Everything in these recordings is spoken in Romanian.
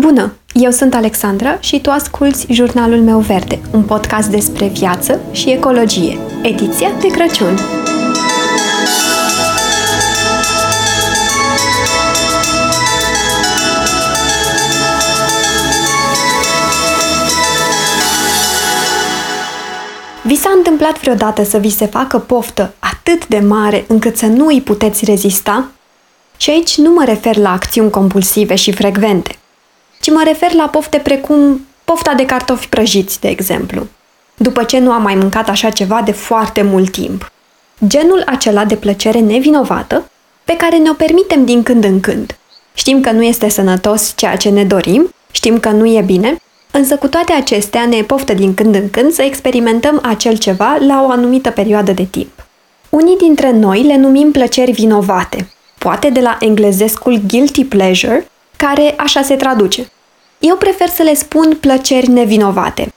Bună! Eu sunt Alexandra și tu asculți Jurnalul meu verde, un podcast despre viață și ecologie, ediția de Crăciun. Vi s-a întâmplat vreodată să vi se facă poftă atât de mare încât să nu îi puteți rezista? Și aici nu mă refer la acțiuni compulsive și frecvente, ci mă refer la pofte precum pofta de cartofi prăjiți, de exemplu, după ce nu am mai mâncat așa ceva de foarte mult timp. Genul acela de plăcere nevinovată pe care ne-o permitem din când în când. Știm că nu este sănătos ceea ce ne dorim, știm că nu e bine, însă cu toate acestea ne poftă din când în când să experimentăm acel ceva la o anumită perioadă de timp. Unii dintre noi le numim plăceri vinovate, poate de la englezescul guilty pleasure, care așa se traduce. Eu prefer să le spun plăceri nevinovate.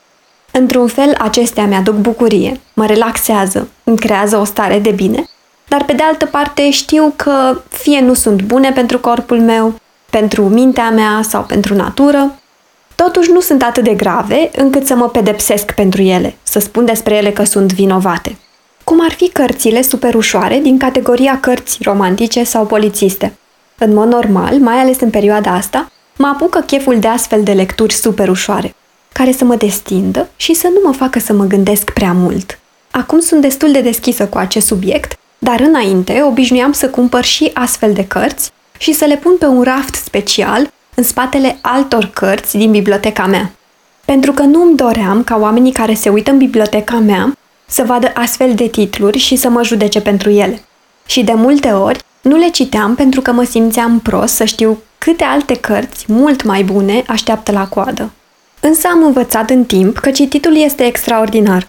Într-un fel, acestea mi-aduc bucurie, mă relaxează, îmi creează o stare de bine, dar pe de altă parte știu că fie nu sunt bune pentru corpul meu, pentru mintea mea sau pentru natură, totuși nu sunt atât de grave încât să mă pedepsesc pentru ele, să spun despre ele că sunt vinovate. Cum ar fi cărțile super ușoare din categoria cărți romantice sau polițiste. În mod normal, mai ales în perioada asta, mă apucă cheful de astfel de lecturi super ușoare, care să mă destindă și să nu mă facă să mă gândesc prea mult. Acum sunt destul de deschisă cu acest subiect, dar înainte obișnuiam să cumpăr și astfel de cărți și să le pun pe un raft special în spatele altor cărți din biblioteca mea. Pentru că nu îmi doream ca oamenii care se uită în biblioteca mea să vadă astfel de titluri și să mă judece pentru ele. Și de multe ori nu le citeam pentru că mă simțeam prost să știu câte alte cărți mult mai bune așteaptă la coadă. Însă am învățat în timp că cititul este extraordinar.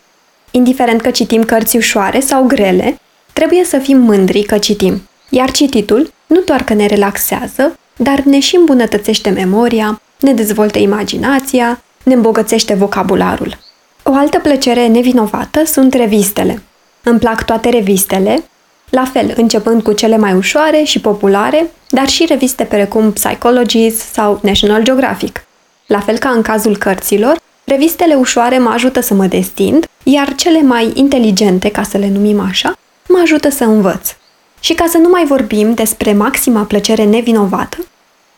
Indiferent că citim cărți ușoare sau grele, trebuie să fim mândri că citim. Iar cititul nu doar că ne relaxează, dar ne și îmbunătățește memoria, ne dezvoltă imaginația, ne îmbogățește vocabularul. O altă plăcere nevinovată sunt revistele. Îmi plac toate revistele, la fel, începând cu cele mai ușoare și populare, dar și reviste precum Psychologist sau National Geographic. La fel ca în cazul cărților, revistele ușoare mă ajută să mă destind, iar cele mai inteligente, ca să le numim așa, mă ajută să învăț. Și ca să nu mai vorbim despre maxima plăcere nevinovată,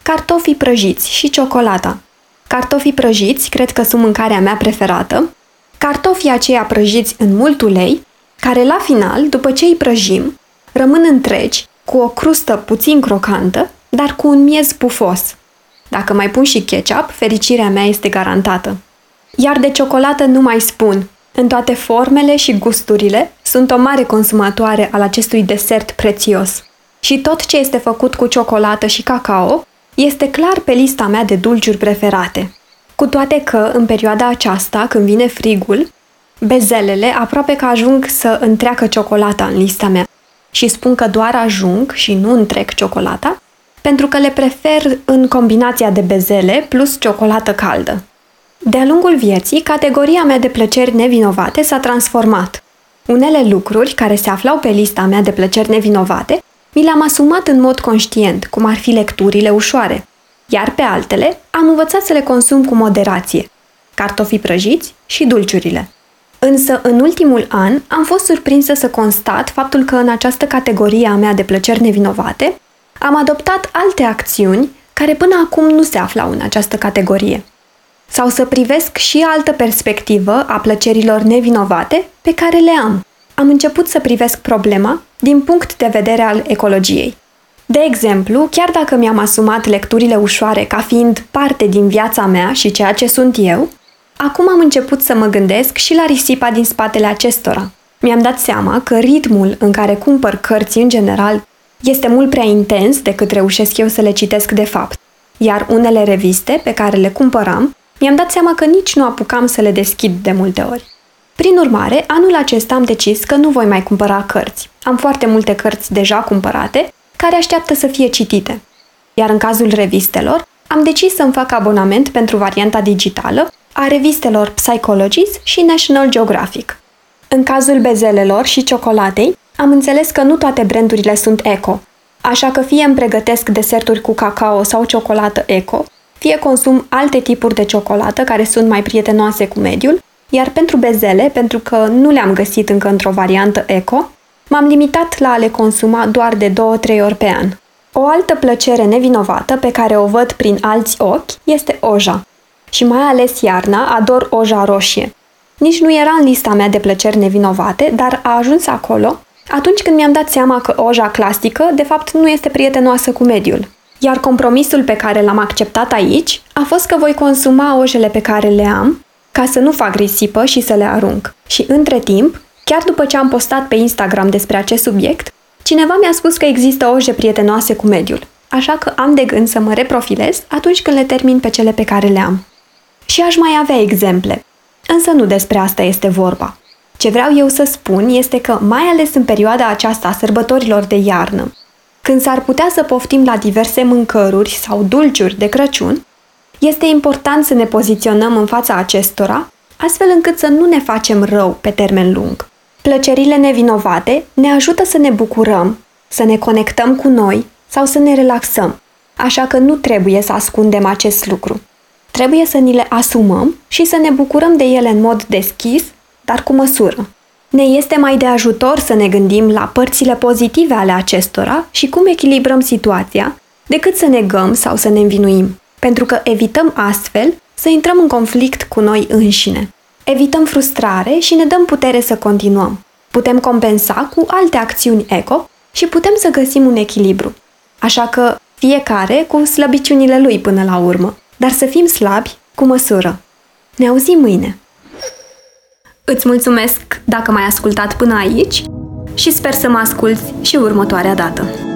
cartofii prăjiți și ciocolata. Cartofii prăjiți cred că sunt mâncarea mea preferată. Cartofii aceia prăjiți în mult ulei, care la final, după ce îi prăjim, rămân întregi, cu o crustă puțin crocantă, dar cu un miez pufos. Dacă mai pun și ketchup, fericirea mea este garantată. Iar de ciocolată nu mai spun. În toate formele și gusturile, sunt o mare consumatoare al acestui desert prețios. Și tot ce este făcut cu ciocolată și cacao este clar pe lista mea de dulciuri preferate. Cu toate că, în perioada aceasta, când vine frigul, bezelele aproape că ajung să întreacă ciocolata în lista mea și spun că doar ajung și nu întrec ciocolata, pentru că le prefer în combinația de bezele plus ciocolată caldă. De-a lungul vieții, categoria mea de plăceri nevinovate s-a transformat. Unele lucruri care se aflau pe lista mea de plăceri nevinovate mi le-am asumat în mod conștient, cum ar fi lecturile ușoare, iar pe altele am învățat să le consum cu moderație, cartofii prăjiți și dulciurile. Însă, în ultimul an, am fost surprinsă să constat faptul că în această categorie a mea de plăceri nevinovate, am adoptat alte acțiuni care până acum nu se aflau în această categorie. Sau să privesc și altă perspectivă a plăcerilor nevinovate pe care le am. Am început să privesc problema din punct de vedere al ecologiei. De exemplu, chiar dacă mi-am asumat lecturile ușoare ca fiind parte din viața mea și ceea ce sunt eu, Acum am început să mă gândesc și la risipa din spatele acestora. Mi-am dat seama că ritmul în care cumpăr cărți în general este mult prea intens decât reușesc eu să le citesc de fapt. Iar unele reviste pe care le cumpăram, mi-am dat seama că nici nu apucam să le deschid de multe ori. Prin urmare, anul acesta am decis că nu voi mai cumpăra cărți. Am foarte multe cărți deja cumpărate, care așteaptă să fie citite. Iar în cazul revistelor, am decis să-mi fac abonament pentru varianta digitală a revistelor Psychologist și National Geographic. În cazul bezelelor și ciocolatei, am înțeles că nu toate brandurile sunt eco, așa că fie îmi pregătesc deserturi cu cacao sau ciocolată eco, fie consum alte tipuri de ciocolată care sunt mai prietenoase cu mediul, iar pentru bezele, pentru că nu le-am găsit încă într-o variantă eco, m-am limitat la a le consuma doar de 2-3 ori pe an. O altă plăcere nevinovată pe care o văd prin alți ochi este oja. Și mai ales iarna ador oja roșie. Nici nu era în lista mea de plăceri nevinovate, dar a ajuns acolo atunci când mi-am dat seama că oja clasică, de fapt, nu este prietenoasă cu mediul. Iar compromisul pe care l-am acceptat aici a fost că voi consuma ojele pe care le am, ca să nu fac risipă și să le arunc. Și între timp, chiar după ce am postat pe Instagram despre acest subiect, cineva mi-a spus că există oje prietenoase cu mediul. Așa că am de gând să mă reprofilez atunci când le termin pe cele pe care le am. Și aș mai avea exemple. Însă nu despre asta este vorba. Ce vreau eu să spun este că, mai ales în perioada aceasta a sărbătorilor de iarnă, când s-ar putea să poftim la diverse mâncăruri sau dulciuri de Crăciun, este important să ne poziționăm în fața acestora, astfel încât să nu ne facem rău pe termen lung. Plăcerile nevinovate ne ajută să ne bucurăm, să ne conectăm cu noi sau să ne relaxăm, așa că nu trebuie să ascundem acest lucru. Trebuie să ni le asumăm și să ne bucurăm de ele în mod deschis, dar cu măsură. Ne este mai de ajutor să ne gândim la părțile pozitive ale acestora și cum echilibrăm situația, decât să negăm sau să ne învinuim, pentru că evităm astfel să intrăm în conflict cu noi înșine. Evităm frustrare și ne dăm putere să continuăm. Putem compensa cu alte acțiuni eco și putem să găsim un echilibru. Așa că fiecare cu slăbiciunile lui până la urmă, dar să fim slabi cu măsură. Ne auzim mâine! Îți mulțumesc dacă m-ai ascultat până aici și sper să mă asculți și următoarea dată.